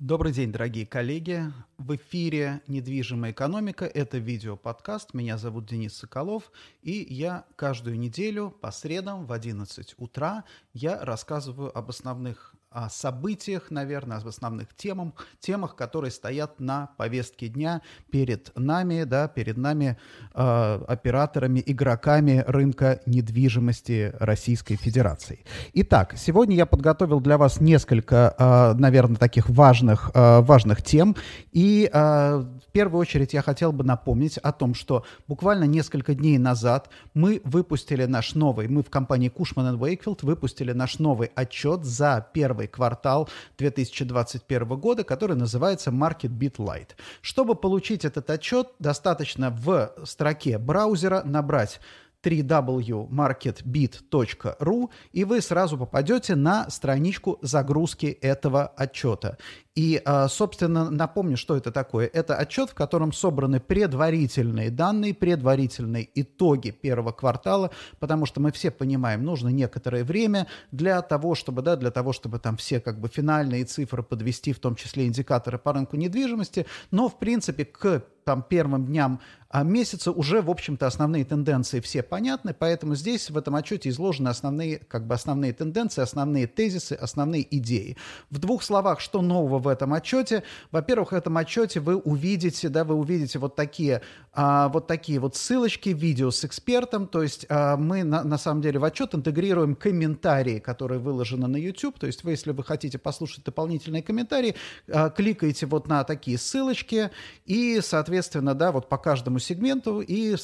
Добрый день, дорогие коллеги. В эфире «Недвижимая экономика». Это видеоподкаст. Меня зовут Денис Соколов. И я каждую неделю по средам в 11 утра я рассказываю об основных о событиях, наверное, об основных темах, темах, которые стоят на повестке дня перед нами, да, перед нами э, операторами, игроками рынка недвижимости Российской Федерации. Итак, сегодня я подготовил для вас несколько, э, наверное, таких важных, э, важных тем. И э, в первую очередь я хотел бы напомнить о том, что буквально несколько дней назад мы выпустили наш новый, мы в компании Cushman Wakefield выпустили наш новый отчет за первый первый квартал 2021 года, который называется Market Beat Lite. Чтобы получить этот отчет, достаточно в строке браузера набрать www.marketbit.ru, и вы сразу попадете на страничку загрузки этого отчета. И, а, собственно, напомню, что это такое. Это отчет, в котором собраны предварительные данные, предварительные итоги первого квартала, потому что мы все понимаем, нужно некоторое время для того, чтобы, да, для того, чтобы там все как бы финальные цифры подвести, в том числе индикаторы по рынку недвижимости, но, в принципе, к там первым дням а месяца уже, в общем-то, основные тенденции все понятны, поэтому здесь в этом отчете изложены основные, как бы основные тенденции, основные тезисы, основные идеи. В двух словах, что нового в этом отчете? Во-первых, в этом отчете вы увидите, да, вы увидите вот такие, а, вот такие вот ссылочки, видео с экспертом, то есть а, мы на, на самом деле в отчет интегрируем комментарии, которые выложены на YouTube, то есть вы, если вы хотите послушать дополнительные комментарии, а, кликаете вот на такие ссылочки и, соответственно, да, вот по каждому сегменту и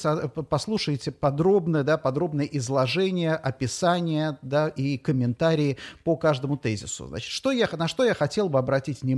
послушайте подробное, да, подробное изложение, описание да, и комментарии по каждому тезису. Значит, что я, на что я хотел бы обратить внимание?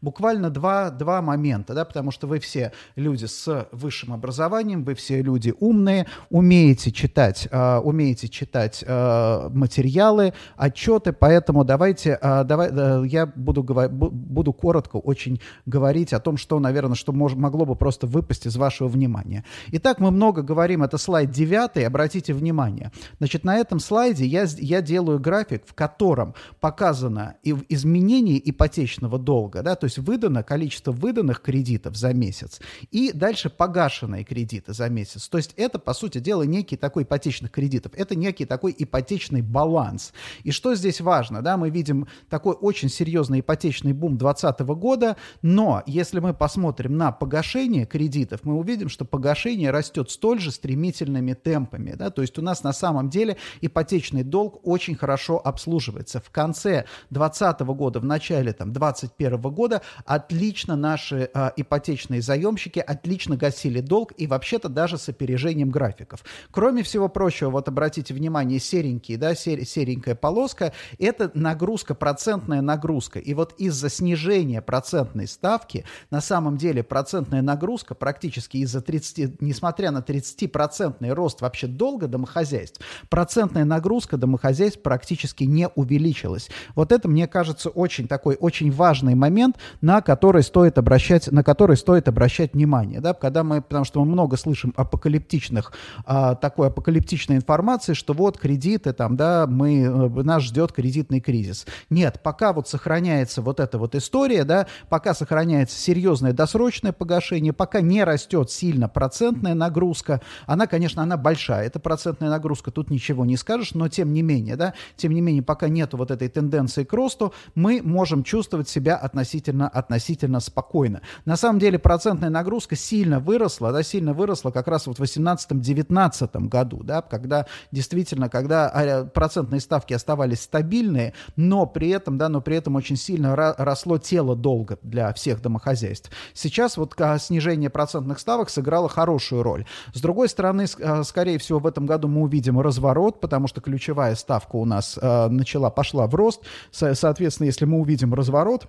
Буквально два, два момента, да, потому что вы все люди с высшим образованием, вы все люди умные, умеете читать, э, умеете читать э, материалы, отчеты, поэтому давайте, э, давай, э, я буду, буду коротко очень говорить о том, что, наверное, что мож, могло бы просто выпасть из вашего внимания внимание. Итак, мы много говорим, это слайд 9, обратите внимание. Значит, на этом слайде я, я делаю график, в котором показано изменение ипотечного долга, да, то есть выдано количество выданных кредитов за месяц и дальше погашенные кредиты за месяц. То есть это, по сути дела, некий такой ипотечных кредитов, это некий такой ипотечный баланс. И что здесь важно, да, мы видим такой очень серьезный ипотечный бум 2020 года, но если мы посмотрим на погашение кредитов, мы увидим, что погашение растет столь же стремительными темпами. Да? То есть у нас на самом деле ипотечный долг очень хорошо обслуживается. В конце 2020 года, в начале там, 2021 года отлично наши э, ипотечные заемщики отлично гасили долг и вообще-то даже с опережением графиков. Кроме всего прочего, вот обратите внимание, серенький, да, сер, серенькая полоска, это нагрузка, процентная нагрузка. И вот из-за снижения процентной ставки, на самом деле процентная нагрузка практически из-за 30, несмотря на 30% рост вообще долга домохозяйств, процентная нагрузка домохозяйств практически не увеличилась. Вот это, мне кажется, очень такой, очень важный момент, на который стоит обращать, на который стоит обращать внимание, да, когда мы, потому что мы много слышим апокалиптичных, а, такой апокалиптичной информации, что вот кредиты там, да, мы, э, нас ждет кредитный кризис. Нет, пока вот сохраняется вот эта вот история, да, пока сохраняется серьезное досрочное погашение, пока не растет сильно процентная нагрузка. Она, конечно, она большая. Это процентная нагрузка, тут ничего не скажешь, но тем не менее, да, тем не менее, пока нет вот этой тенденции к росту, мы можем чувствовать себя относительно, относительно спокойно. На самом деле процентная нагрузка сильно выросла, да, сильно выросла как раз вот в 18-19 году, да, когда действительно, когда а, процентные ставки оставались стабильные, но при этом, да, но при этом очень сильно росло тело долга для всех домохозяйств. Сейчас вот а, снижение процентных ставок сыграло хорошую роль. С другой стороны, э, скорее всего, в этом году мы увидим разворот, потому что ключевая ставка у нас начала, пошла в рост. Соответственно, если мы увидим разворот,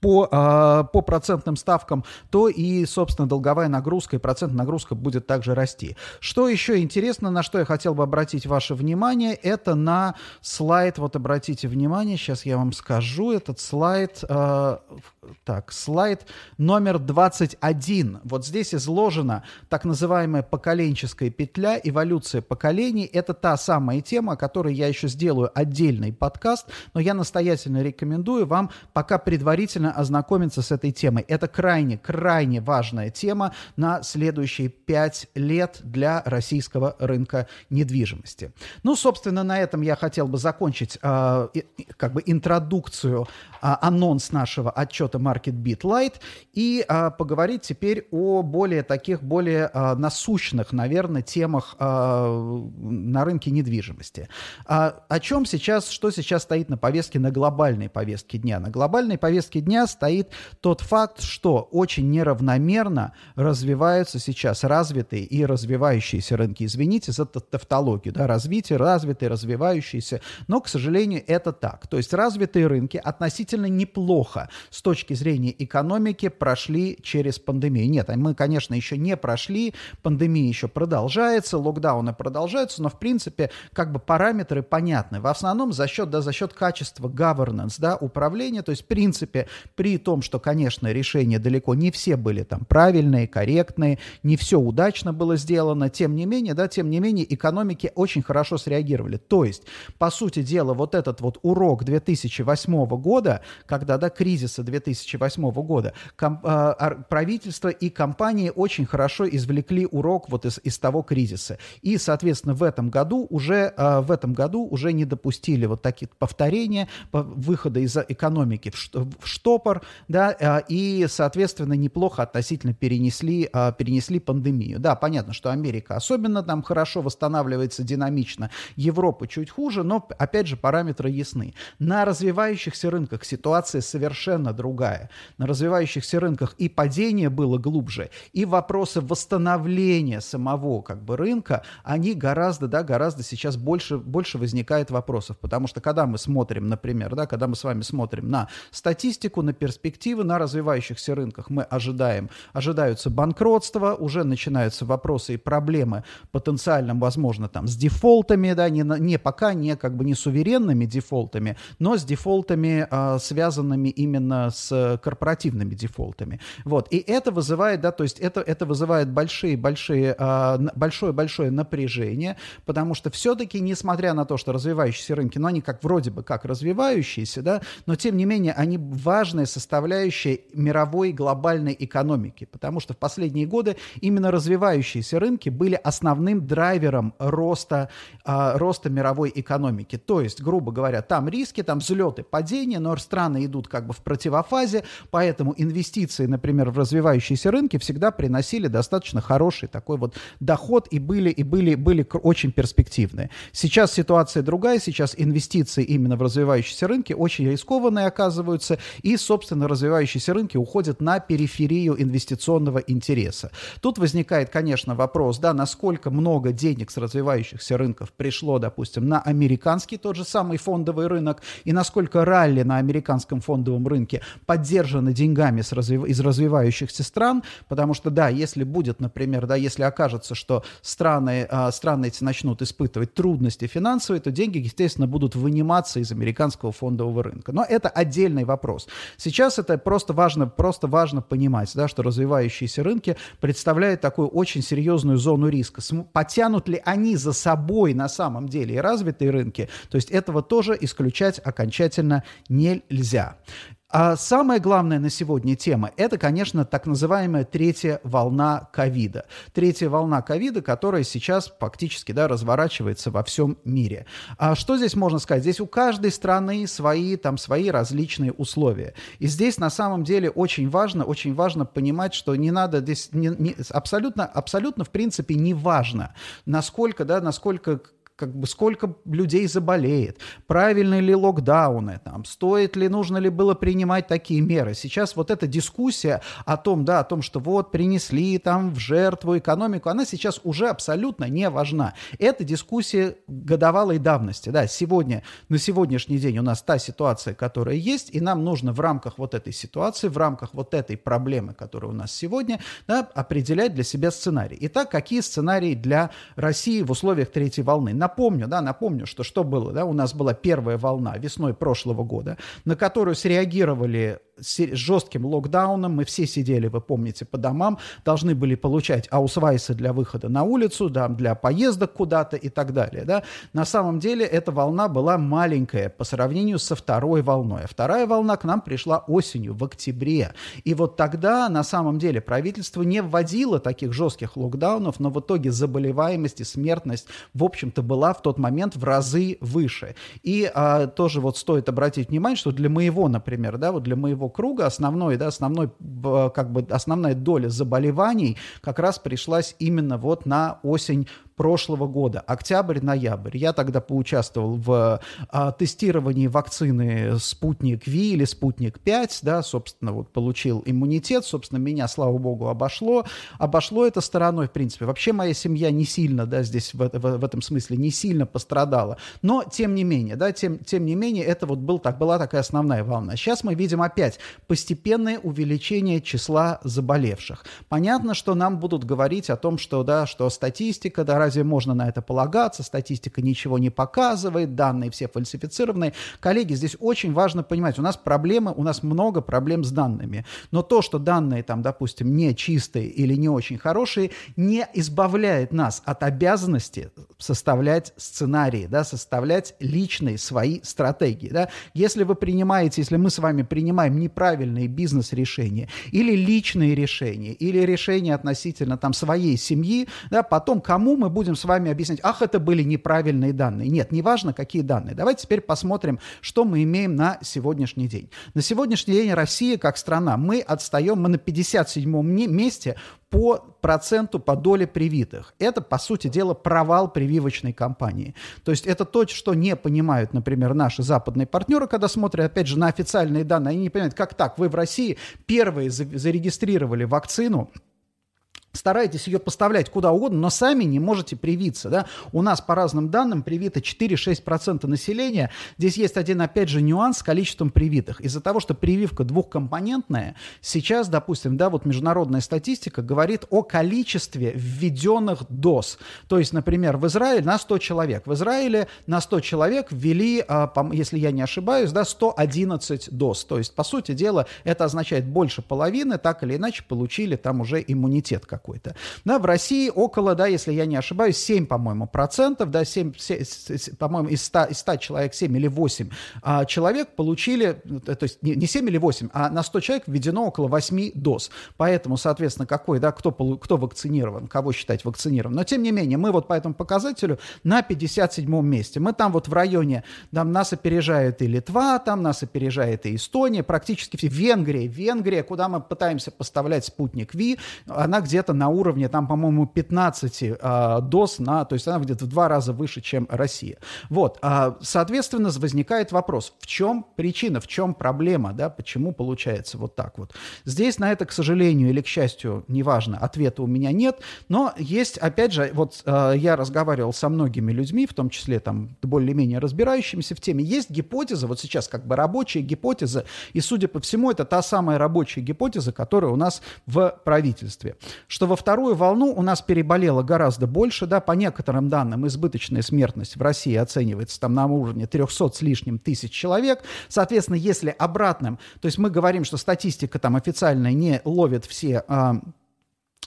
по, э, по процентным ставкам, то и, собственно, долговая нагрузка и процентная нагрузка будет также расти. Что еще интересно, на что я хотел бы обратить ваше внимание, это на слайд, вот обратите внимание, сейчас я вам скажу, этот слайд, э, так, слайд номер 21. Вот здесь изложена так называемая поколенческая петля, эволюция поколений. Это та самая тема, о которой я еще сделаю отдельный подкаст, но я настоятельно рекомендую вам пока предварительно внимательно ознакомиться с этой темой. Это крайне, крайне важная тема на следующие пять лет для российского рынка недвижимости. Ну, собственно, на этом я хотел бы закончить э, как бы интродукцию, э, анонс нашего отчета Market Beat Light и э, поговорить теперь о более таких, более э, насущных, наверное, темах э, на рынке недвижимости. А, о чем сейчас, что сейчас стоит на повестке, на глобальной повестке дня? На глобальной повестке дня стоит тот факт, что очень неравномерно развиваются сейчас развитые и развивающиеся рынки. Извините за тавтологию, да, развитие, развитые, развивающиеся, но, к сожалению, это так. То есть развитые рынки относительно неплохо с точки зрения экономики прошли через пандемию. Нет, мы, конечно, еще не прошли, пандемия еще продолжается, локдауны продолжаются, но, в принципе, как бы параметры понятны. В основном за счет, да, за счет качества governance, да, управления, то есть, в принципе, при том, что, конечно, решения далеко не все были там правильные, корректные, не все удачно было сделано, тем не менее, да, тем не менее, экономики очень хорошо среагировали. То есть, по сути дела, вот этот вот урок 2008 года, когда, да, кризиса 2008 года, ком, э, правительство и компании очень хорошо извлекли урок вот из, из того кризиса. И, соответственно, в этом году уже, э, в этом году уже не допустили вот таких повторения, выхода из экономики в штопор, да, э, и, соответственно, неплохо относительно перенесли, э, перенесли пандемию. Да, понятно, что Америка особенно там хорошо восстанавливается динамично, Европа чуть хуже, но, опять же, параметры ясны. На развивающихся рынках ситуация совершенно другая. На развивающихся рынках и падение было глубже, и вопросы восстановления самого как бы рынка, они гораздо, да, гораздо сейчас больше, больше возникает вопросов, потому что когда мы смотрим, например, да, когда мы с вами смотрим на статистику, на перспективы, на развивающихся рынках, мы ожидаем, ожидаются банкротства, уже начинаются вопросы и проблемы потенциально, возможно, там, с дефолтами, да, не, не пока не как бы не суверенными дефолтами, но с дефолтами, э, связанными именно с корпоративными дефолтами. Вот, и это вызывает, да, то есть это, это вызывает большие-большие, э, большое-большое напряжение, потому что все-таки, несмотря на то, что развивающиеся рынки, ну, они как вроде бы как развивающиеся, да, но тем не менее они важная составляющая мировой глобальной экономики, потому что в последние годы именно развивающиеся рынки были основным драйвером роста, э, роста мировой экономики. То есть, грубо говоря, там риски, там взлеты, падения, но страны идут как бы в противофазе, поэтому инвестиции, например, в развивающиеся рынки всегда приносили достаточно хороший такой вот доход и были, и были, были очень перспективные. Сейчас ситуация другая, сейчас инвестиции именно в развивающиеся рынки очень рискованные оказываются, и, собственно, развивающиеся рынки уходят на периферию инвестиционного интереса. Тут возникает, конечно, вопрос, да, насколько много денег с развивающихся рынков пришло, допустим, на американский тот же самый фондовый рынок, и насколько ралли на американском фондовом рынке поддержаны деньгами с развив... из развивающихся стран, потому что, да, если будет, например, да, если окажется, что страны, а, страны эти начнут испытывать трудности финансовые, то деньги, естественно, будут выниматься из американского фондового рынка. Но это отдельный вопрос. Сейчас это просто важно, просто важно понимать, да, что развивающиеся рынки представляют такую очень серьезную зону риска. Потянут ли они за собой на самом деле и развитые рынки? То есть этого тоже исключать окончательно нельзя. А самая главная на сегодня тема – это, конечно, так называемая третья волна ковида. Третья волна ковида, которая сейчас фактически да, разворачивается во всем мире. А что здесь можно сказать? Здесь у каждой страны свои, там, свои различные условия. И здесь на самом деле очень важно, очень важно понимать, что не надо здесь не, не, абсолютно, абсолютно в принципе не важно, насколько, да, насколько как бы сколько людей заболеет, правильны ли локдауны, там, стоит ли, нужно ли было принимать такие меры. Сейчас вот эта дискуссия о том, да, о том, что вот принесли там в жертву экономику, она сейчас уже абсолютно не важна. Это дискуссия годовалой давности. Да, сегодня, на сегодняшний день у нас та ситуация, которая есть, и нам нужно в рамках вот этой ситуации, в рамках вот этой проблемы, которая у нас сегодня, да, определять для себя сценарий. Итак, какие сценарии для России в условиях третьей волны? Напомню, да, напомню, что что было, да, у нас была первая волна весной прошлого года, на которую среагировали жестким локдауном, мы все сидели, вы помните, по домам, должны были получать аусвайсы для выхода на улицу, да, для поездок куда-то и так далее. Да. На самом деле эта волна была маленькая по сравнению со второй волной. А вторая волна к нам пришла осенью, в октябре. И вот тогда на самом деле правительство не вводило таких жестких локдаунов, но в итоге заболеваемость и смертность, в общем-то, была в тот момент в разы выше. И а, тоже вот стоит обратить внимание, что для моего, например, да, вот для моего круга основной, да, основной, как бы основная доля заболеваний как раз пришлась именно вот на осень прошлого года, октябрь-ноябрь. Я тогда поучаствовал в а, тестировании вакцины «Спутник Ви» или «Спутник-5», да, собственно, вот получил иммунитет, собственно, меня, слава богу, обошло. Обошло это стороной, в принципе. Вообще моя семья не сильно, да, здесь в, в, в этом смысле не сильно пострадала, но тем не менее, да, тем, тем не менее, это вот был, так, была такая основная волна. Сейчас мы видим опять постепенное увеличение числа заболевших. Понятно, что нам будут говорить о том, что, да, что статистика, да, разве можно на это полагаться? Статистика ничего не показывает, данные все фальсифицированные. Коллеги, здесь очень важно понимать, у нас проблемы, у нас много проблем с данными. Но то, что данные там, допустим, не чистые или не очень хорошие, не избавляет нас от обязанности составлять сценарии, да, составлять личные свои стратегии. Да. Если вы принимаете, если мы с вами принимаем неправильные бизнес-решения или личные решения, или решения относительно там своей семьи, да, потом кому мы будем с вами объяснять, ах, это были неправильные данные. Нет, неважно, какие данные. Давайте теперь посмотрим, что мы имеем на сегодняшний день. На сегодняшний день Россия как страна, мы отстаем, мы на 57-м месте по проценту, по доле привитых. Это, по сути дела, провал прививочной кампании. То есть это то, что не понимают, например, наши западные партнеры, когда смотрят, опять же, на официальные данные. Они не понимают, как так, вы в России первые зарегистрировали вакцину, стараетесь ее поставлять куда угодно, но сами не можете привиться. Да? У нас, по разным данным, привито 4-6% населения. Здесь есть один, опять же, нюанс с количеством привитых. Из-за того, что прививка двухкомпонентная, сейчас, допустим, да, вот международная статистика говорит о количестве введенных доз. То есть, например, в Израиле на 100 человек. В Израиле на 100 человек ввели, а, если я не ошибаюсь, да, 111 доз. То есть, по сути дела, это означает больше половины, так или иначе, получили там уже иммунитет как какой-то. Да, в России около, да, если я не ошибаюсь, 7, по-моему, процентов, да, 7, 7 по-моему, из 100, из 100 человек 7 или 8 а, человек получили, э, то есть не, не 7 или 8, а на 100 человек введено около 8 доз. Поэтому, соответственно, какой, да, кто, кто вакцинирован, кого считать вакцинированным. Но, тем не менее, мы вот по этому показателю на 57 месте. Мы там вот в районе, там нас опережает и Литва, там нас опережает и Эстония, практически все. Венгрия, Венгрия, куда мы пытаемся поставлять спутник Ви, она где-то на уровне, там, по-моему, 15 э, а, доз на, то есть она где-то в два раза выше, чем Россия. Вот, э, соответственно, возникает вопрос, в чем причина, в чем проблема, да, почему получается вот так вот. Здесь на это, к сожалению или к счастью, неважно, ответа у меня нет, но есть, опять же, вот э, я разговаривал со многими людьми, в том числе там более-менее разбирающимися в теме, есть гипотеза, вот сейчас как бы рабочая гипотеза, и, судя по всему, это та самая рабочая гипотеза, которая у нас в правительстве, что во вторую волну у нас переболело гораздо больше, да, по некоторым данным избыточная смертность в России оценивается там на уровне 300 с лишним тысяч человек. Соответственно, если обратным, то есть мы говорим, что статистика там официальная не ловит все а,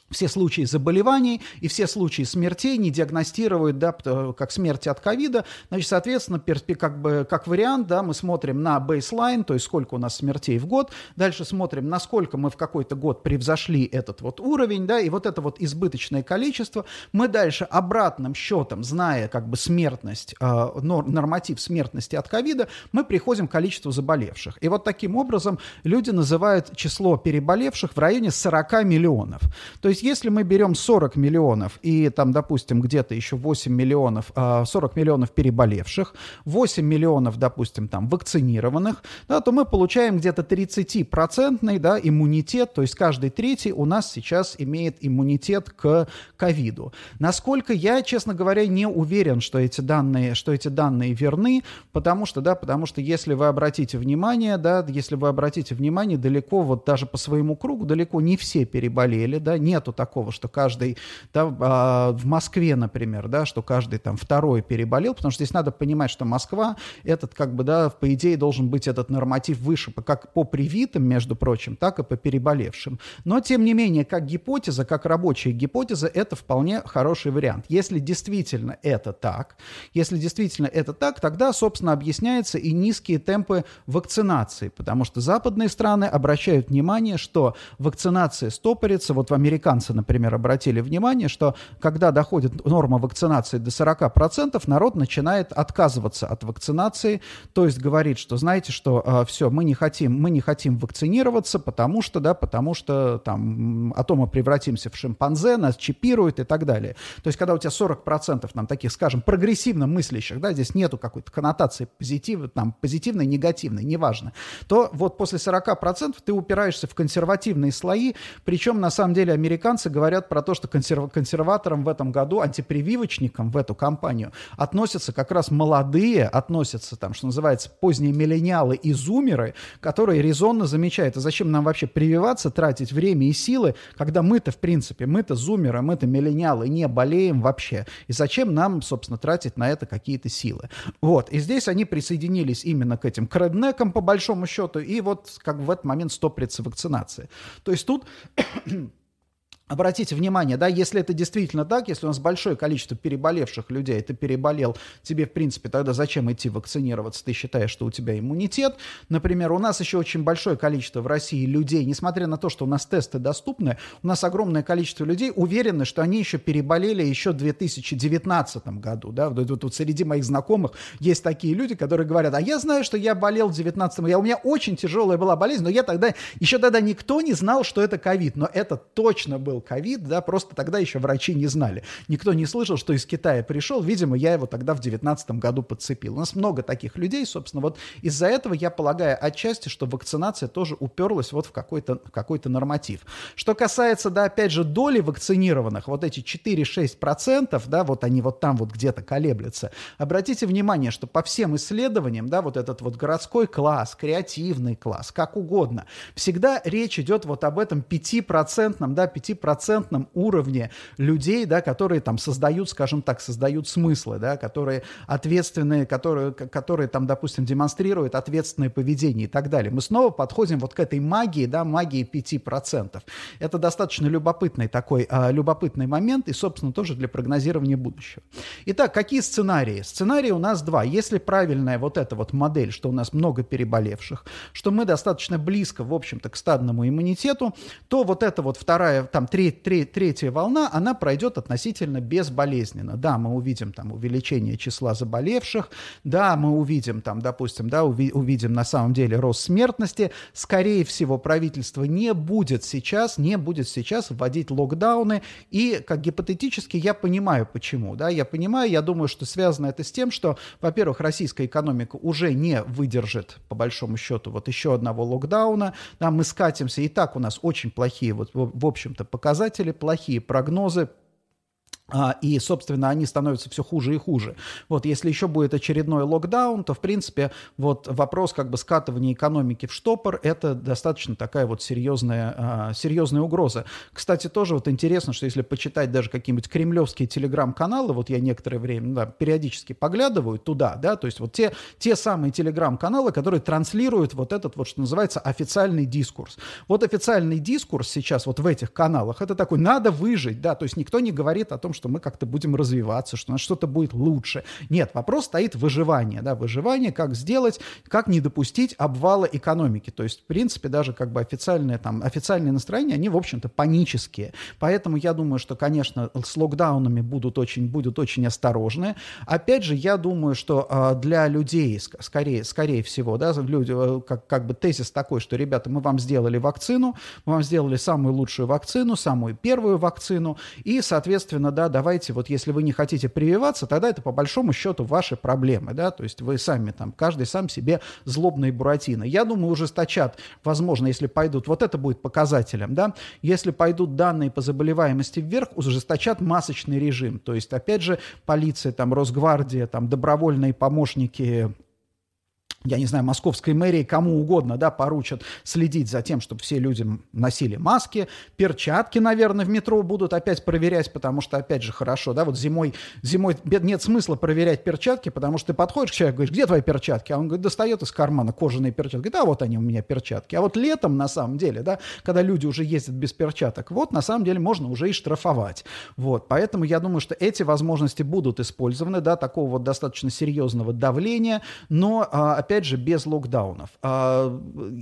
все случаи заболеваний и все случаи смертей не диагностируют, да, как смерти от ковида. Значит, соответственно, перспи, как, бы, как вариант, да, мы смотрим на бейслайн, то есть сколько у нас смертей в год, дальше смотрим, насколько мы в какой-то год превзошли этот вот уровень, да, и вот это вот избыточное количество, мы дальше обратным счетом, зная как бы смертность, э, норматив смертности от ковида, мы приходим к количеству заболевших. И вот таким образом люди называют число переболевших в районе 40 миллионов. То есть есть если мы берем 40 миллионов и там, допустим, где-то еще 8 миллионов, 40 а, миллионов переболевших, 8 миллионов, допустим, там вакцинированных, да, то мы получаем где-то 30-процентный да, иммунитет, то есть каждый третий у нас сейчас имеет иммунитет к ковиду. Насколько я, честно говоря, не уверен, что эти данные, что эти данные верны, потому что, да, потому что если вы обратите внимание, да, если вы обратите внимание, далеко вот даже по своему кругу далеко не все переболели, да, нет нету такого, что каждый, да, а, в Москве, например, да, что каждый там второй переболел, потому что здесь надо понимать, что Москва, этот как бы, да, по идее должен быть этот норматив выше, как по привитым, между прочим, так и по переболевшим. Но, тем не менее, как гипотеза, как рабочая гипотеза, это вполне хороший вариант. Если действительно это так, если действительно это так, тогда, собственно, объясняется и низкие темпы вакцинации, потому что западные страны обращают внимание, что вакцинация стопорится. Вот в американцы, например, обратили внимание, что когда доходит норма вакцинации до 40%, народ начинает отказываться от вакцинации, то есть говорит, что, знаете, что э, все, мы не хотим, мы не хотим вакцинироваться, потому что, да, потому что там, а то мы превратимся в шимпанзе, нас чипируют и так далее. То есть, когда у тебя 40% нам таких, скажем, прогрессивно мыслящих, да, здесь нету какой-то коннотации позитив, там, позитивной, негативной, неважно, то вот после 40% ты упираешься в консервативные слои, причем, на самом деле, американцы говорят про то, что консерв... консерваторам в этом году, антипрививочникам в эту кампанию относятся как раз молодые, относятся там, что называется, поздние миллениалы и зумеры, которые резонно замечают, а зачем нам вообще прививаться, тратить время и силы, когда мы-то, в принципе, мы-то зумеры, мы-то миллениалы не болеем вообще. И зачем нам, собственно, тратить на это какие-то силы? Вот. И здесь они присоединились именно к этим креднекам, по большому счету, и вот как в этот момент стопрится вакцинация. То есть тут Обратите внимание, да, если это действительно так, если у нас большое количество переболевших людей, ты переболел, тебе, в принципе, тогда зачем идти вакцинироваться? Ты считаешь, что у тебя иммунитет. Например, у нас еще очень большое количество в России людей, несмотря на то, что у нас тесты доступны, у нас огромное количество людей уверены, что они еще переболели еще в 2019 году, да, вот, вот, вот среди моих знакомых есть такие люди, которые говорят, а я знаю, что я болел в 19 я, у меня очень тяжелая была болезнь, но я тогда, еще тогда никто не знал, что это ковид, но это точно был был ковид, да, просто тогда еще врачи не знали. Никто не слышал, что из Китая пришел, видимо, я его тогда в 2019 году подцепил. У нас много таких людей, собственно, вот из-за этого я полагаю отчасти, что вакцинация тоже уперлась вот в какой-то какой норматив. Что касается, да, опять же, доли вакцинированных, вот эти 4-6%, да, вот они вот там вот где-то колеблются, обратите внимание, что по всем исследованиям, да, вот этот вот городской класс, креативный класс, как угодно, всегда речь идет вот об этом 5%, да, 5% процентном уровне людей, да, которые там создают, скажем так, создают смыслы, да, которые ответственные, которые, которые там, допустим, демонстрируют ответственное поведение и так далее. Мы снова подходим вот к этой магии, да, магии 5%. Это достаточно любопытный такой, а, любопытный момент и, собственно, тоже для прогнозирования будущего. Итак, какие сценарии? Сценарии у нас два. Если правильная вот эта вот модель, что у нас много переболевших, что мы достаточно близко, в общем-то, к стадному иммунитету, то вот эта вот вторая, там, треть, треть, третья волна, она пройдет относительно безболезненно. Да, мы увидим там увеличение числа заболевших, да, мы увидим там, допустим, да, уви, увидим на самом деле рост смертности. Скорее всего, правительство не будет сейчас, не будет сейчас вводить локдауны. И как гипотетически я понимаю, почему. Да, я понимаю, я думаю, что связано это с тем, что, во-первых, российская экономика уже не выдержит, по большому счету, вот еще одного локдауна. Да, мы скатимся, и так у нас очень плохие, вот, в общем-то, показатели, плохие прогнозы, и, собственно, они становятся все хуже и хуже. Вот, если еще будет очередной локдаун, то, в принципе, вот вопрос как бы скатывания экономики в штопор – это достаточно такая вот серьезная, а, серьезная угроза. Кстати, тоже вот интересно, что если почитать даже какие-нибудь кремлевские телеграм-каналы, вот я некоторое время да, периодически поглядываю туда, да, то есть вот те, те самые телеграм-каналы, которые транслируют вот этот вот, что называется, официальный дискурс. Вот официальный дискурс сейчас вот в этих каналах – это такой «надо выжить», да, то есть никто не говорит о том, что мы как-то будем развиваться, что у нас что-то будет лучше. Нет, вопрос стоит выживание, да, выживание, как сделать, как не допустить обвала экономики. То есть, в принципе, даже как бы официальные, там, официальные настроения, они, в общем-то, панические. Поэтому я думаю, что, конечно, с локдаунами будут очень, будут очень осторожны. Опять же, я думаю, что э, для людей, скорее, скорее всего, да, люди, э, как, как бы тезис такой, что, ребята, мы вам сделали вакцину, мы вам сделали самую лучшую вакцину, самую первую вакцину, и, соответственно, да, давайте, вот если вы не хотите прививаться, тогда это по большому счету ваши проблемы, да, то есть вы сами там, каждый сам себе злобные буратино. Я думаю, ужесточат, возможно, если пойдут, вот это будет показателем, да, если пойдут данные по заболеваемости вверх, ужесточат масочный режим, то есть, опять же, полиция, там, Росгвардия, там, добровольные помощники я не знаю, московской мэрии, кому угодно, да, поручат следить за тем, чтобы все люди носили маски, перчатки, наверное, в метро будут опять проверять, потому что, опять же, хорошо, да, вот зимой, зимой нет смысла проверять перчатки, потому что ты подходишь к человеку, говоришь, где твои перчатки? А он говорит, достает из кармана кожаные перчатки, говорит, а вот они у меня перчатки. А вот летом, на самом деле, да, когда люди уже ездят без перчаток, вот, на самом деле, можно уже и штрафовать. Вот, поэтому я думаю, что эти возможности будут использованы, да, такого вот достаточно серьезного давления, но, а, опять же, без локдаунов. А,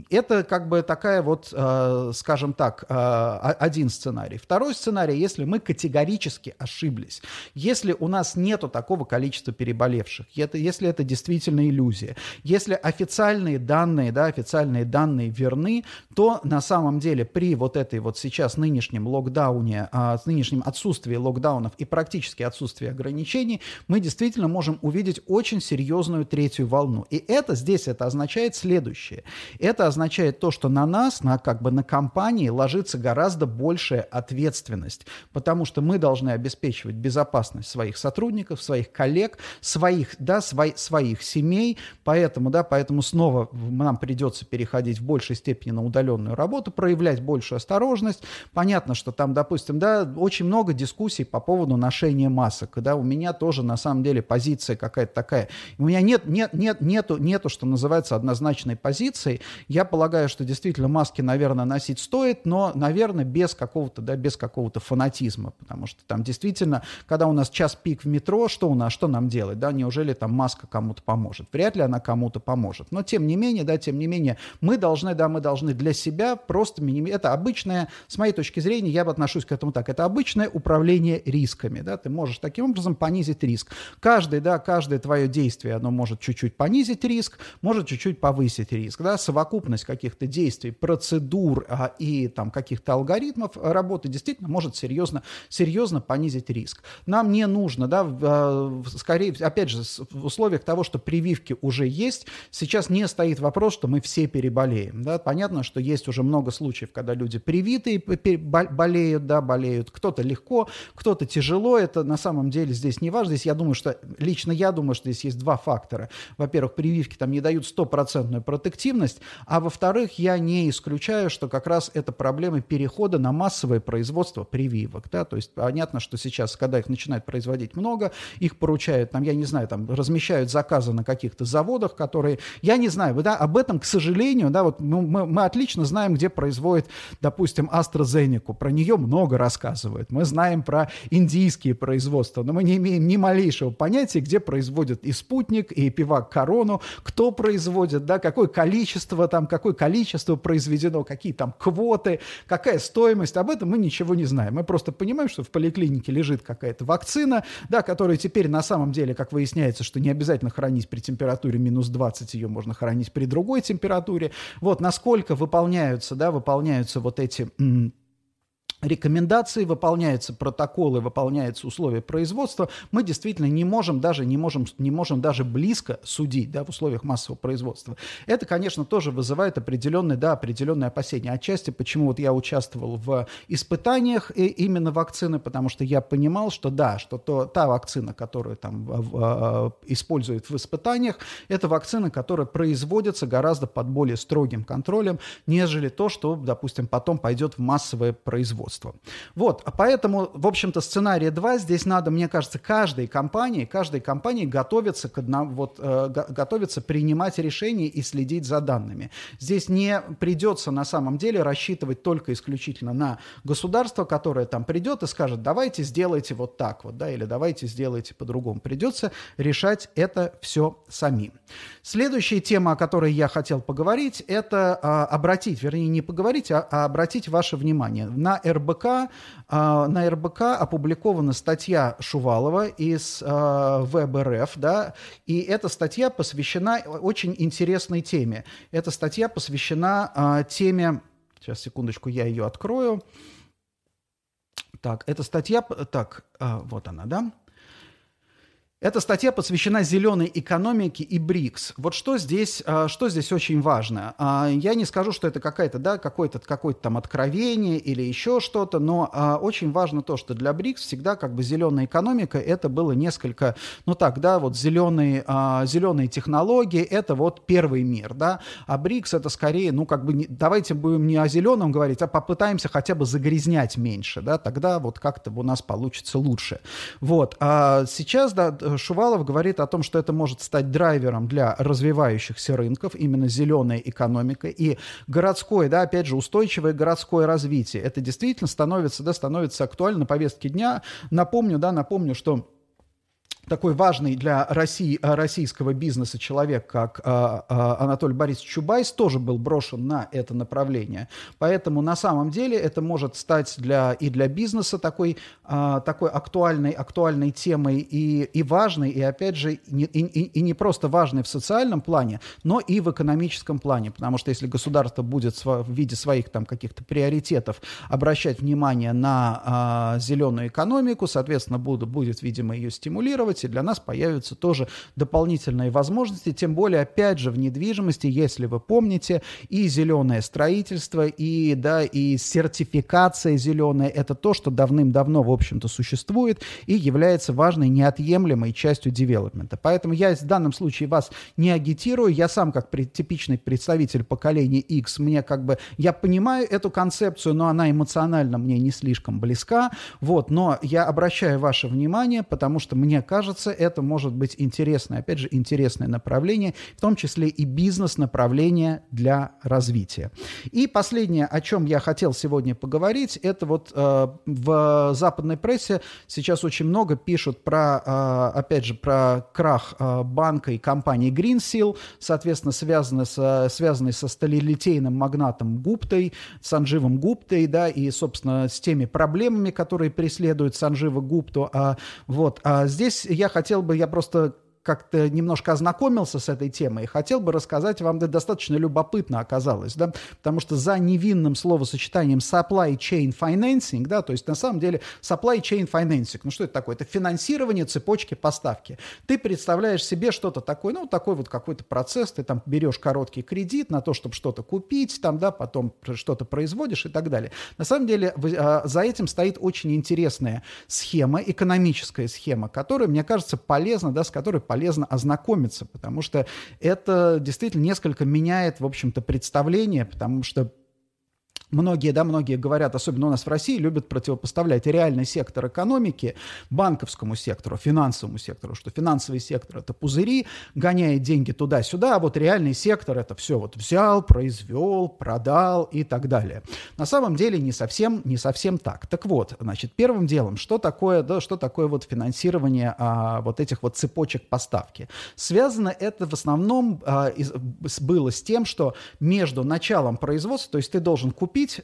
это как бы такая вот, а, скажем так, а, один сценарий. Второй сценарий, если мы категорически ошиблись, если у нас нету такого количества переболевших, если это действительно иллюзия, если официальные данные, да, официальные данные верны, то на самом деле при вот этой вот сейчас нынешнем локдауне, нынешнем отсутствии локдаунов и практически отсутствии ограничений, мы действительно можем увидеть очень серьезную третью волну. И это здесь это означает следующее. Это означает то, что на нас, на, как бы на компании ложится гораздо большая ответственность, потому что мы должны обеспечивать безопасность своих сотрудников, своих коллег, своих, да, свой, своих семей, поэтому, да, поэтому снова нам придется переходить в большей степени на удаленную работу, проявлять большую осторожность. Понятно, что там, допустим, да, очень много дискуссий по поводу ношения масок, да, у меня тоже на самом деле позиция какая-то такая. У меня нет, нет, нет, нету, нету, что называется, однозначной позиции. Я полагаю, что действительно маски, наверное, носить стоит, но, наверное, без какого-то, да, без какого-то фанатизма, потому что там действительно, когда у нас час пик в метро, что у нас, что нам делать, да, неужели там маска кому-то поможет? Вряд ли она кому-то поможет. Но, тем не менее, да, тем не менее, мы должны, да, мы должны для себя просто минимизировать. Это обычное, с моей точки зрения, я бы отношусь к этому так, это обычное управление рисками, да, ты можешь таким образом понизить риск. Каждый, да, каждое твое действие, оно может чуть-чуть понизить риск, может чуть-чуть повысить риск. Да? Совокупность каких-то действий, процедур а, и там, каких-то алгоритмов работы действительно может серьезно, серьезно понизить риск. Нам не нужно, да, а, скорее, опять же, в условиях того, что прививки уже есть, сейчас не стоит вопрос, что мы все переболеем. Да? Понятно, что есть уже много случаев, когда люди привитые болеют, да, болеют. Кто-то легко, кто-то тяжело. Это на самом деле здесь не важно. Здесь я думаю, что лично я думаю, что здесь есть два фактора. Во-первых, прививки там не дают стопроцентную протективность, а во-вторых, я не исключаю, что как раз это проблемы перехода на массовое производство прививок, да, то есть понятно, что сейчас, когда их начинают производить много, их поручают, там, я не знаю, там, размещают заказы на каких-то заводах, которые, я не знаю, да, об этом, к сожалению, да, вот мы, мы, мы отлично знаем, где производит, допустим, AstraZeneca, про нее много рассказывают, мы знаем про индийские производства, но мы не имеем ни малейшего понятия, где производят и спутник, и пивак корону, кто производит, да, какое количество там, какое количество произведено, какие там квоты, какая стоимость, об этом мы ничего не знаем. Мы просто понимаем, что в поликлинике лежит какая-то вакцина, да, которая теперь на самом деле, как выясняется, что не обязательно хранить при температуре минус 20, ее можно хранить при другой температуре. Вот насколько выполняются, да, выполняются вот эти рекомендации, выполняются протоколы, выполняются условия производства, мы действительно не можем даже, не можем, не можем даже близко судить да, в условиях массового производства. Это, конечно, тоже вызывает определенные, да, определенные опасения. Отчасти, почему вот я участвовал в испытаниях именно вакцины, потому что я понимал, что да, что то, та вакцина, которую там в, в, используют в испытаниях, это вакцина, которая производится гораздо под более строгим контролем, нежели то, что, допустим, потом пойдет в массовое производство производства. Вот, а поэтому, в общем-то, сценария 2 здесь надо, мне кажется, каждой компании, каждой компании готовиться, к одному, вот, э, готовиться принимать решения и следить за данными. Здесь не придется на самом деле рассчитывать только исключительно на государство, которое там придет и скажет, давайте сделайте вот так вот, да, или давайте сделайте по-другому. Придется решать это все самим. Следующая тема, о которой я хотел поговорить, это а, обратить, вернее, не поговорить, а, а обратить ваше внимание на РБК, а, на РБК опубликована статья Шувалова из а, ВБРФ, да, и эта статья посвящена очень интересной теме. Эта статья посвящена а, теме, сейчас, секундочку, я ее открою. Так, эта статья, так, вот она, да, Эта статья посвящена зеленой экономике и БРИКС. Вот что здесь, а, что здесь очень важно. А, я не скажу, что это какая-то, да, какое-то какое там откровение или еще что-то, но а, очень важно то, что для БРИКС всегда как бы зеленая экономика, это было несколько, ну так, да, вот зеленые, зеленые технологии, это вот первый мир, да, а БРИКС это скорее, ну как бы, давайте будем не о зеленом говорить, а попытаемся хотя бы загрязнять меньше, да, тогда вот как-то у нас получится лучше. Вот, а сейчас, да, Шувалов говорит о том, что это может стать драйвером для развивающихся рынков, именно зеленая экономика и городское, да, опять же, устойчивое городское развитие. Это действительно становится, да, становится актуально на повестке дня. Напомню, да, напомню, что такой важный для России, э, российского бизнеса человек, как а, а, Анатолий Борисович Чубайс, тоже был брошен на это направление. Поэтому на самом деле это может стать для, и для бизнеса такой, такой актуальной, актуальной темой и, и важной, и опять же, не, и, и не просто важной в социальном плане, но и в экономическом плане. Потому что если государство будет в виде своих там каких-то приоритетов обращать внимание на зеленую экономику, соответственно, будет, будет, видимо, ее стимулировать, делать, и для нас появятся тоже дополнительные возможности, тем более, опять же, в недвижимости, если вы помните, и зеленое строительство, и, да, и сертификация зеленая, это то, что давным-давно, в общем-то, существует и является важной, неотъемлемой частью девелопмента. Поэтому я в данном случае вас не агитирую, я сам как типичный представитель поколения X, мне как бы, я понимаю эту концепцию, но она эмоционально мне не слишком близка, вот, но я обращаю ваше внимание, потому что мне кажется, кажется, это может быть интересное, опять же, интересное направление, в том числе и бизнес-направление для развития. И последнее, о чем я хотел сегодня поговорить, это вот э, в западной прессе сейчас очень много пишут про, э, опять же, про крах э, банка и компании Greensill, соответственно, связанный со, связанный со сталилитейным магнатом Гуптой, Санживом Гуптой, да, и, собственно, с теми проблемами, которые преследуют Санжива Гупту. А, вот, а здесь я хотел бы, я просто как-то немножко ознакомился с этой темой и хотел бы рассказать вам, да достаточно любопытно оказалось, да, потому что за невинным словосочетанием supply chain financing, да, то есть на самом деле supply chain financing, ну что это такое? Это финансирование цепочки поставки. Ты представляешь себе что-то такое, ну такой вот какой-то процесс, ты там берешь короткий кредит на то, чтобы что-то купить, там, да, потом что-то производишь и так далее. На самом деле а, за этим стоит очень интересная схема, экономическая схема, которая, мне кажется, полезна, да, с которой полезно полезно ознакомиться, потому что это действительно несколько меняет, в общем-то, представление, потому что Многие, да, многие говорят, особенно у нас в России, любят противопоставлять реальный сектор экономики банковскому сектору, финансовому сектору, что финансовый сектор – это пузыри, гоняет деньги туда-сюда, а вот реальный сектор – это все вот взял, произвел, продал и так далее. На самом деле не совсем, не совсем так. Так вот, значит, первым делом, что такое, да, что такое вот финансирование а, вот этих вот цепочек поставки? Связано это в основном а, из, было с тем, что между началом производства, то есть ты должен купить купить,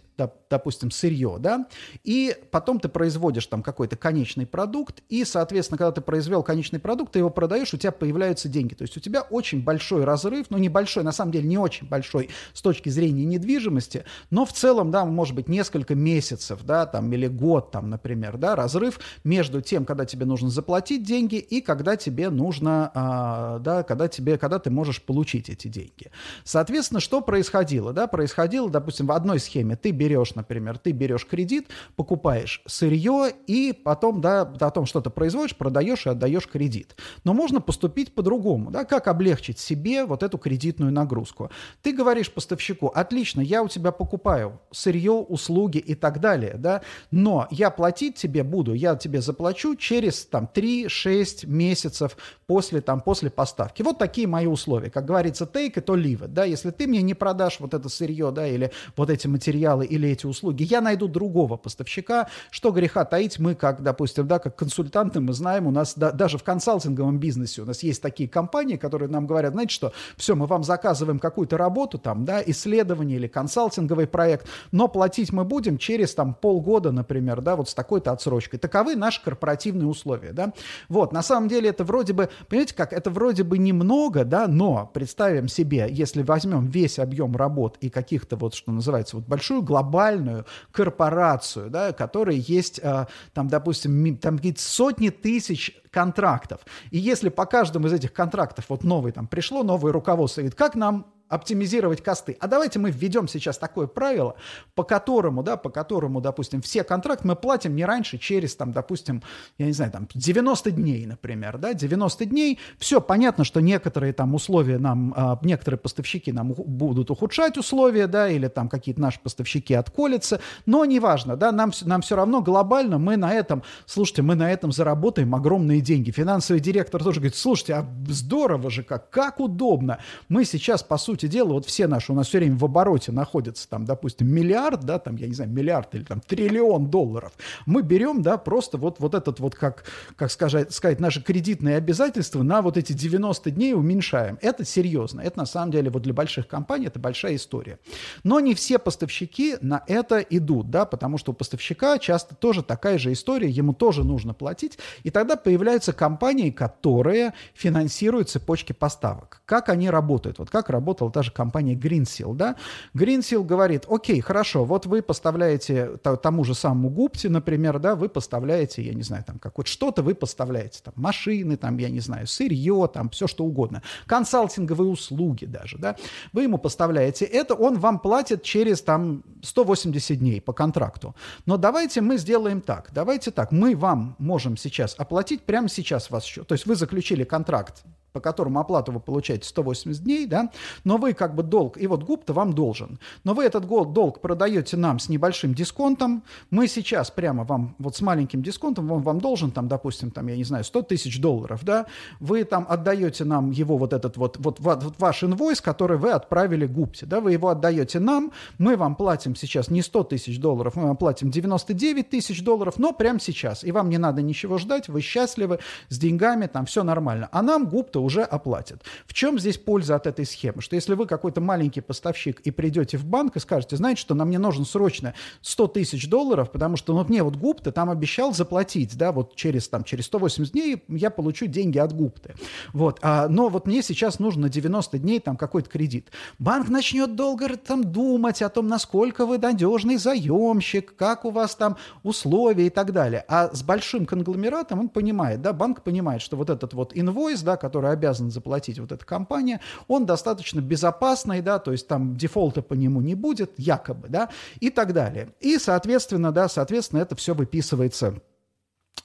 допустим, сырье, да, и потом ты производишь там какой-то конечный продукт, и, соответственно, когда ты произвел конечный продукт, ты его продаешь, у тебя появляются деньги. То есть у тебя очень большой разрыв, ну, небольшой, на самом деле не очень большой с точки зрения недвижимости, но в целом, да, может быть, несколько месяцев, да, там, или год, там, например, да, разрыв между тем, когда тебе нужно заплатить деньги и когда тебе нужно, а, да, когда тебе, когда ты можешь получить эти деньги. Соответственно, что происходило, да, происходило, допустим, в одной схеме схеме. Ты берешь, например, ты берешь кредит, покупаешь сырье и потом, да, потом что-то производишь, продаешь и отдаешь кредит. Но можно поступить по-другому, да, как облегчить себе вот эту кредитную нагрузку. Ты говоришь поставщику, отлично, я у тебя покупаю сырье, услуги и так далее, да, но я платить тебе буду, я тебе заплачу через там 3-6 месяцев после, там, после поставки. Вот такие мои условия. Как говорится, take it or leave it, да, если ты мне не продашь вот это сырье, да, или вот эти материалы, материалы или эти услуги, я найду другого поставщика. Что греха таить, мы, как, допустим, да, как консультанты, мы знаем, у нас да, даже в консалтинговом бизнесе у нас есть такие компании, которые нам говорят, знаете что, все, мы вам заказываем какую-то работу, там, да, исследование или консалтинговый проект, но платить мы будем через там полгода, например, да, вот с такой-то отсрочкой. Таковы наши корпоративные условия, да. Вот, на самом деле это вроде бы, понимаете как, это вроде бы немного, да, но представим себе, если возьмем весь объем работ и каких-то вот, что называется, вот больших большую глобальную корпорацию, да, которая есть, а, там, допустим, там какие-то сотни тысяч контрактов. И если по каждому из этих контрактов вот новый там пришло, новое руководство, говорит, как нам оптимизировать косты. А давайте мы введем сейчас такое правило, по которому, да, по которому, допустим, все контракты мы платим не раньше через, там, допустим, я не знаю, там, 90 дней, например, да, 90 дней, все, понятно, что некоторые там условия нам, а, некоторые поставщики нам будут ухудшать условия, да, или там какие-то наши поставщики отколятся, но неважно, да, нам, нам все равно глобально мы на этом, слушайте, мы на этом заработаем огромные деньги. Финансовый директор тоже говорит, слушайте, а здорово же как, как удобно. Мы сейчас, по сути, дела, вот все наши у нас все время в обороте находятся, там, допустим, миллиард, да, там, я не знаю, миллиард или там триллион долларов. Мы берем, да, просто вот, вот этот вот, как, как сказать, сказать, наши кредитные обязательства на вот эти 90 дней уменьшаем. Это серьезно. Это на самом деле вот для больших компаний это большая история. Но не все поставщики на это идут, да, потому что у поставщика часто тоже такая же история, ему тоже нужно платить, и тогда появляются компании, которые финансируют цепочки поставок. Как они работают? Вот как работал та же компания Greensill, да, Greensill говорит, окей, хорошо, вот вы поставляете тому же самому Гупте, например, да, вы поставляете, я не знаю, там, как вот что-то вы поставляете, там, машины, там, я не знаю, сырье, там, все что угодно, консалтинговые услуги даже, да, вы ему поставляете это, он вам платит через, там, 180 дней по контракту. Но давайте мы сделаем так, давайте так, мы вам можем сейчас оплатить прямо сейчас вас счет, то есть вы заключили контракт по которому оплату вы получаете 180 дней, да, но вы как бы долг, и вот Гупта вам должен, но вы этот долг продаете нам с небольшим дисконтом, мы сейчас прямо вам, вот с маленьким дисконтом, он вам должен там, допустим, там, я не знаю, 100 тысяч долларов, да, вы там отдаете нам его вот этот вот, вот, вот ваш инвойс, который вы отправили Гупте, да, вы его отдаете нам, мы вам платим сейчас не 100 тысяч долларов, мы вам платим 99 тысяч долларов, но прямо сейчас, и вам не надо ничего ждать, вы счастливы, с деньгами, там все нормально, а нам Гупта уже оплатят. В чем здесь польза от этой схемы? Что если вы какой-то маленький поставщик и придете в банк и скажете, знаете, что нам мне нужно срочно 100 тысяч долларов, потому что ну, мне вот Гупта там обещал заплатить, да, вот через, там, через 180 дней я получу деньги от Гупты. Вот, а, но вот мне сейчас нужно на 90 дней там какой-то кредит. Банк начнет долго там думать о том, насколько вы надежный заемщик, как у вас там условия и так далее. А с большим конгломератом он понимает, да, банк понимает, что вот этот вот инвойс, да, который обязан заплатить вот эта компания, он достаточно безопасный, да, то есть там дефолта по нему не будет, якобы, да, и так далее. И, соответственно, да, соответственно, это все выписывается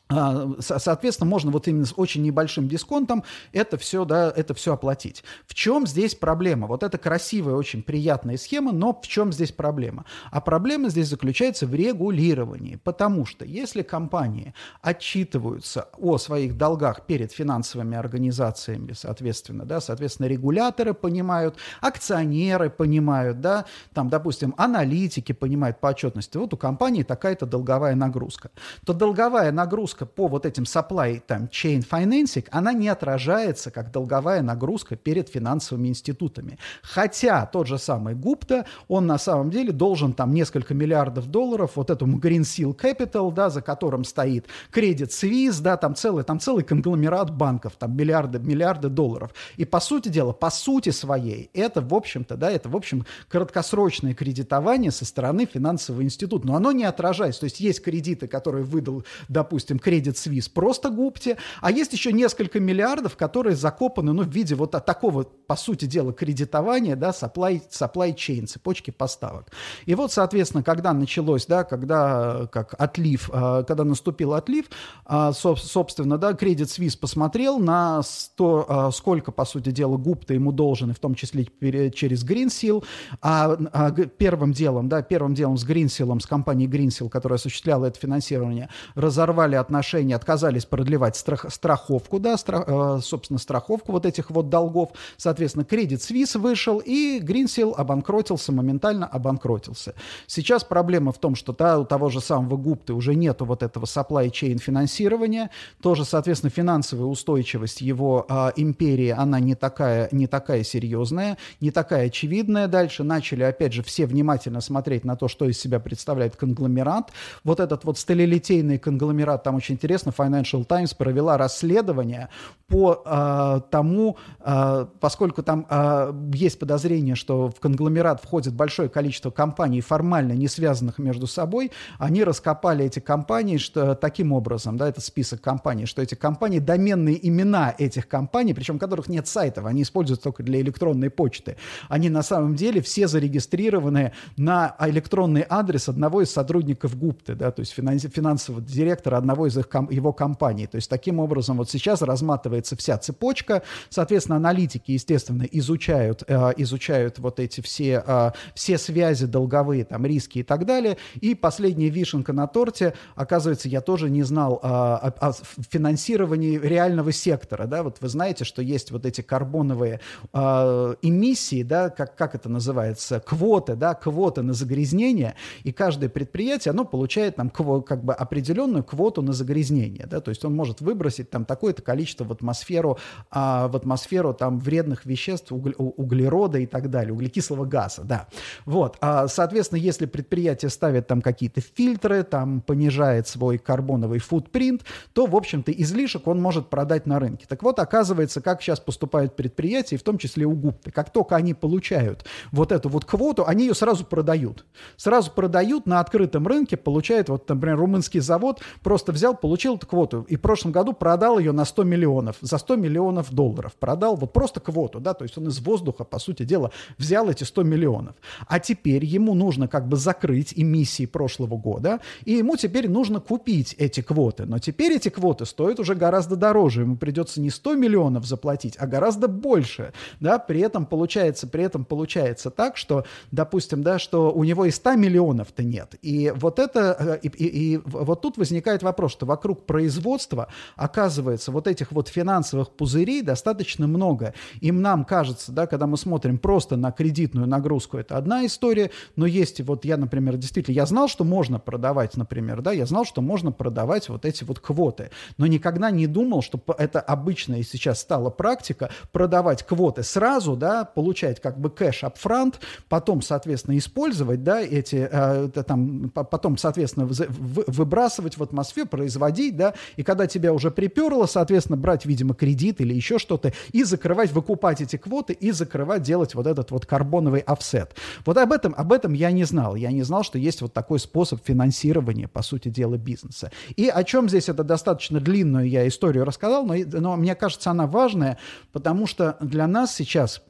соответственно, можно вот именно с очень небольшим дисконтом это все, да, это все оплатить. В чем здесь проблема? Вот это красивая, очень приятная схема, но в чем здесь проблема? А проблема здесь заключается в регулировании, потому что если компании отчитываются о своих долгах перед финансовыми организациями, соответственно, да, соответственно, регуляторы понимают, акционеры понимают, да, там, допустим, аналитики понимают по отчетности, вот у компании такая-то долговая нагрузка, то долговая нагрузка нагрузка по вот этим supply там, chain financing, она не отражается как долговая нагрузка перед финансовыми институтами. Хотя тот же самый Гупта, он на самом деле должен там несколько миллиардов долларов вот этому Green Seal Capital, да, за которым стоит Credit Suisse, да, там целый, там целый конгломерат банков, там миллиарды, миллиарды долларов. И по сути дела, по сути своей, это, в общем-то, да, это, в общем, краткосрочное кредитование со стороны финансового института. Но оно не отражается. То есть есть кредиты, которые выдал, допустим, Credit Suisse просто губте, а есть еще несколько миллиардов, которые закопаны, ну, в виде вот такого, по сути дела, кредитования, да, supply, supply chain, цепочки поставок. И вот, соответственно, когда началось, да, когда, как отлив, а, когда наступил отлив, а, собственно, да, Credit Suisse посмотрел на то, а, сколько, по сути дела, губта ему должен, и в том числе через Greensill, а, а первым делом, да, первым делом с Greensill, с компанией Greensill, которая осуществляла это финансирование, разорвали отношения отношения отказались продлевать страх, страховку, да, страх, э, собственно, страховку вот этих вот долгов. Соответственно, кредит Свис вышел, и Гринсил обанкротился, моментально обанкротился. Сейчас проблема в том, что да, у того же самого Гупты уже нету вот этого supply chain финансирования, тоже, соответственно, финансовая устойчивость его э, империи, она не такая, не такая серьезная, не такая очевидная. Дальше начали, опять же, все внимательно смотреть на то, что из себя представляет конгломерат. Вот этот вот сталелитейный конгломерат, там очень очень интересно, Financial Times провела расследование по э, тому, э, поскольку там э, есть подозрение, что в конгломерат входит большое количество компаний, формально не связанных между собой, они раскопали эти компании что, таким образом, да, это список компаний, что эти компании, доменные имена этих компаний, причем которых нет сайтов, они используются только для электронной почты, они на самом деле все зарегистрированы на электронный адрес одного из сотрудников ГУПТы, да, то есть финансового директора одного из их, его компаний. То есть таким образом вот сейчас разматывается вся цепочка. Соответственно, аналитики, естественно, изучают, э, изучают вот эти все, э, все связи долговые, там, риски и так далее. И последняя вишенка на торте, оказывается, я тоже не знал э, о, о финансировании реального сектора. Да? Вот вы знаете, что есть вот эти карбоновые э, эмиссии, да, как, как это называется, квоты, да, квоты на загрязнение, и каждое предприятие, оно получает там кво, как бы определенную квоту на загрязнение, да, то есть он может выбросить там такое-то количество вот атмосферу, а, в атмосферу там вредных веществ, угль, углерода и так далее, углекислого газа, да. Вот, а, соответственно, если предприятие ставит там какие-то фильтры, там понижает свой карбоновый футпринт, то, в общем-то, излишек он может продать на рынке. Так вот, оказывается, как сейчас поступают предприятия, в том числе у ГУПТы, как только они получают вот эту вот квоту, они ее сразу продают. Сразу продают на открытом рынке, получает, вот, например, румынский завод просто взял, получил эту квоту и в прошлом году продал ее на 100 миллионов за 100 миллионов долларов. Продал вот просто квоту, да, то есть он из воздуха, по сути дела, взял эти 100 миллионов. А теперь ему нужно как бы закрыть эмиссии прошлого года, и ему теперь нужно купить эти квоты. Но теперь эти квоты стоят уже гораздо дороже. Ему придется не 100 миллионов заплатить, а гораздо больше. Да, при этом получается, при этом получается так, что, допустим, да, что у него и 100 миллионов-то нет. И вот это, э, и, и, и вот тут возникает вопрос, что вокруг производства оказывается вот этих вот финансовых пузырей достаточно много. Им нам кажется, да, когда мы смотрим просто на кредитную нагрузку, это одна история, но есть вот я, например, действительно, я знал, что можно продавать, например, да, я знал, что можно продавать вот эти вот квоты, но никогда не думал, что это обычная сейчас стала практика продавать квоты сразу, да, получать как бы кэш апфрант, потом, соответственно, использовать, да, эти, э, там, потом, соответственно, выбрасывать в атмосферу, производить, да, и когда тебя уже приперло, соответственно, брать, видимо, кредит или еще что-то, и закрывать, выкупать эти квоты и закрывать, делать вот этот вот карбоновый офсет. Вот об этом, об этом я не знал. Я не знал, что есть вот такой способ финансирования, по сути дела, бизнеса. И о чем здесь это достаточно длинную я историю рассказал, но, но мне кажется, она важная, потому что для нас сейчас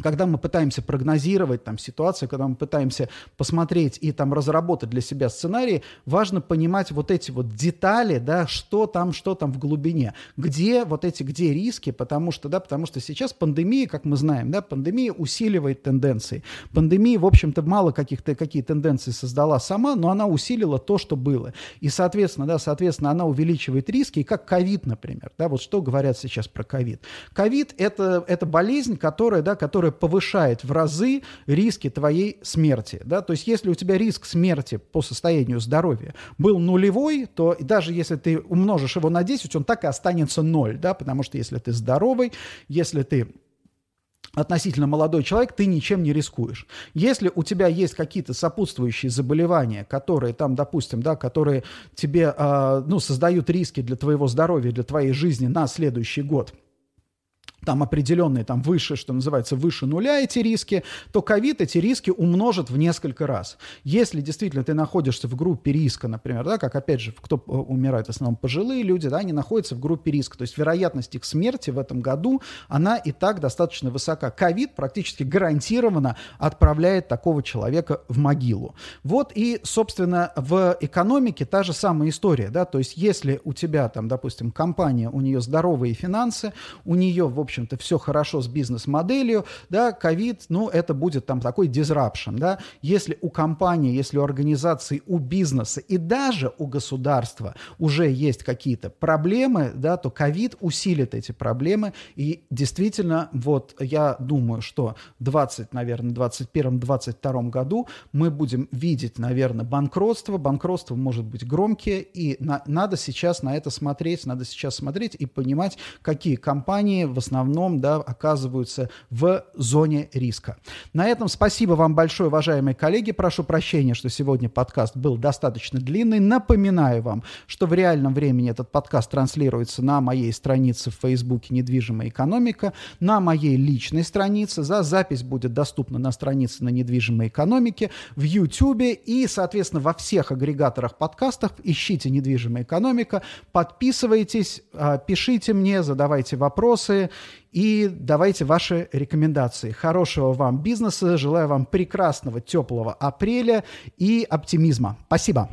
когда мы пытаемся прогнозировать там ситуацию, когда мы пытаемся посмотреть и там разработать для себя сценарии, важно понимать вот эти вот детали, да, что там, что там в глубине, где вот эти, где риски, потому что, да, потому что сейчас пандемия, как мы знаем, да, пандемия усиливает тенденции. Пандемия, в общем-то, мало каких-то, какие тенденции создала сама, но она усилила то, что было. И, соответственно, да, соответственно, она увеличивает риски, и как ковид, например, да, вот что говорят сейчас про ковид. Ковид это, это болезнь, которая, да, которая которая повышает в разы риски твоей смерти. Да? То есть если у тебя риск смерти по состоянию здоровья был нулевой, то даже если ты умножишь его на 10, он так и останется ноль, да? потому что если ты здоровый, если ты относительно молодой человек, ты ничем не рискуешь. Если у тебя есть какие-то сопутствующие заболевания, которые там, допустим, да, которые тебе, э, ну, создают риски для твоего здоровья, для твоей жизни на следующий год – там определенные, там выше, что называется, выше нуля эти риски, то ковид эти риски умножит в несколько раз. Если действительно ты находишься в группе риска, например, да, как опять же, кто э, умирает в основном пожилые люди, да, они находятся в группе риска, то есть вероятность их смерти в этом году, она и так достаточно высока. Ковид практически гарантированно отправляет такого человека в могилу. Вот и, собственно, в экономике та же самая история, да, то есть если у тебя там, допустим, компания, у нее здоровые финансы, у нее, в общем общем-то, все хорошо с бизнес-моделью, да, ковид, ну, это будет там такой disruption, да, если у компании, если у организации, у бизнеса и даже у государства уже есть какие-то проблемы, да, то ковид усилит эти проблемы, и действительно, вот я думаю, что 20, наверное, 21-22 году мы будем видеть, наверное, банкротство, банкротство может быть громкие, и на, надо сейчас на это смотреть, надо сейчас смотреть и понимать, какие компании в основном основном да, оказываются в зоне риска. На этом спасибо вам большое, уважаемые коллеги. Прошу прощения, что сегодня подкаст был достаточно длинный. Напоминаю вам, что в реальном времени этот подкаст транслируется на моей странице в Фейсбуке «Недвижимая экономика», на моей личной странице. За запись будет доступна на странице на недвижимой экономике, в YouTube и, соответственно, во всех агрегаторах подкастов. Ищите «Недвижимая экономика», подписывайтесь, а, пишите мне, задавайте вопросы и давайте ваши рекомендации. Хорошего вам бизнеса, желаю вам прекрасного теплого апреля и оптимизма. Спасибо.